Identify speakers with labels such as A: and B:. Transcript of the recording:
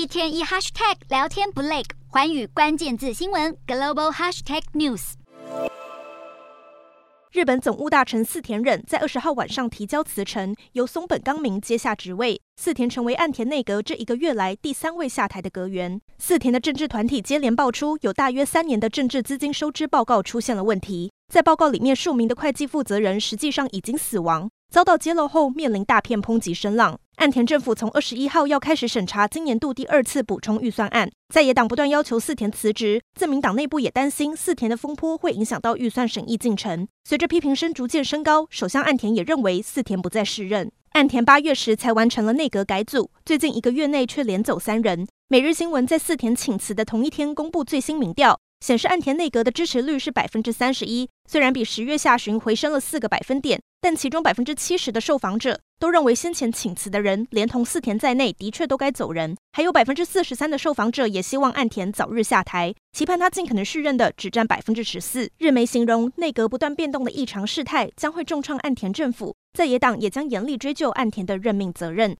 A: 一天一 hashtag 聊天不累，寰宇关键字新闻 global hashtag news。
B: 日本总务大臣四田忍在二十号晚上提交辞呈，由松本刚明接下职位。四田成为岸田内阁这一个月来第三位下台的阁员。四田的政治团体接连爆出有大约三年的政治资金收支报告出现了问题，在报告里面，数名的会计负责人实际上已经死亡。遭到揭露后，面临大片抨击声浪。岸田政府从二十一号要开始审查今年度第二次补充预算案，在野党不断要求四田辞职，自民党内部也担心四田的风波会影响到预算审议进程。随着批评声逐渐升高，首相岸田也认为四田不再适任。岸田八月时才完成了内阁改组，最近一个月内却连走三人。每日新闻在四田请辞的同一天公布最新民调。显示岸田内阁的支持率是百分之三十一，虽然比十月下旬回升了四个百分点，但其中百分之七十的受访者都认为先前请辞的人，连同四田在内，的确都该走人。还有百分之四十三的受访者也希望岸田早日下台，期盼他尽可能续任的只占百分之十四。日媒形容内阁不断变动的异常事态将会重创岸田政府，在野党也将严厉追究岸田的任命责任。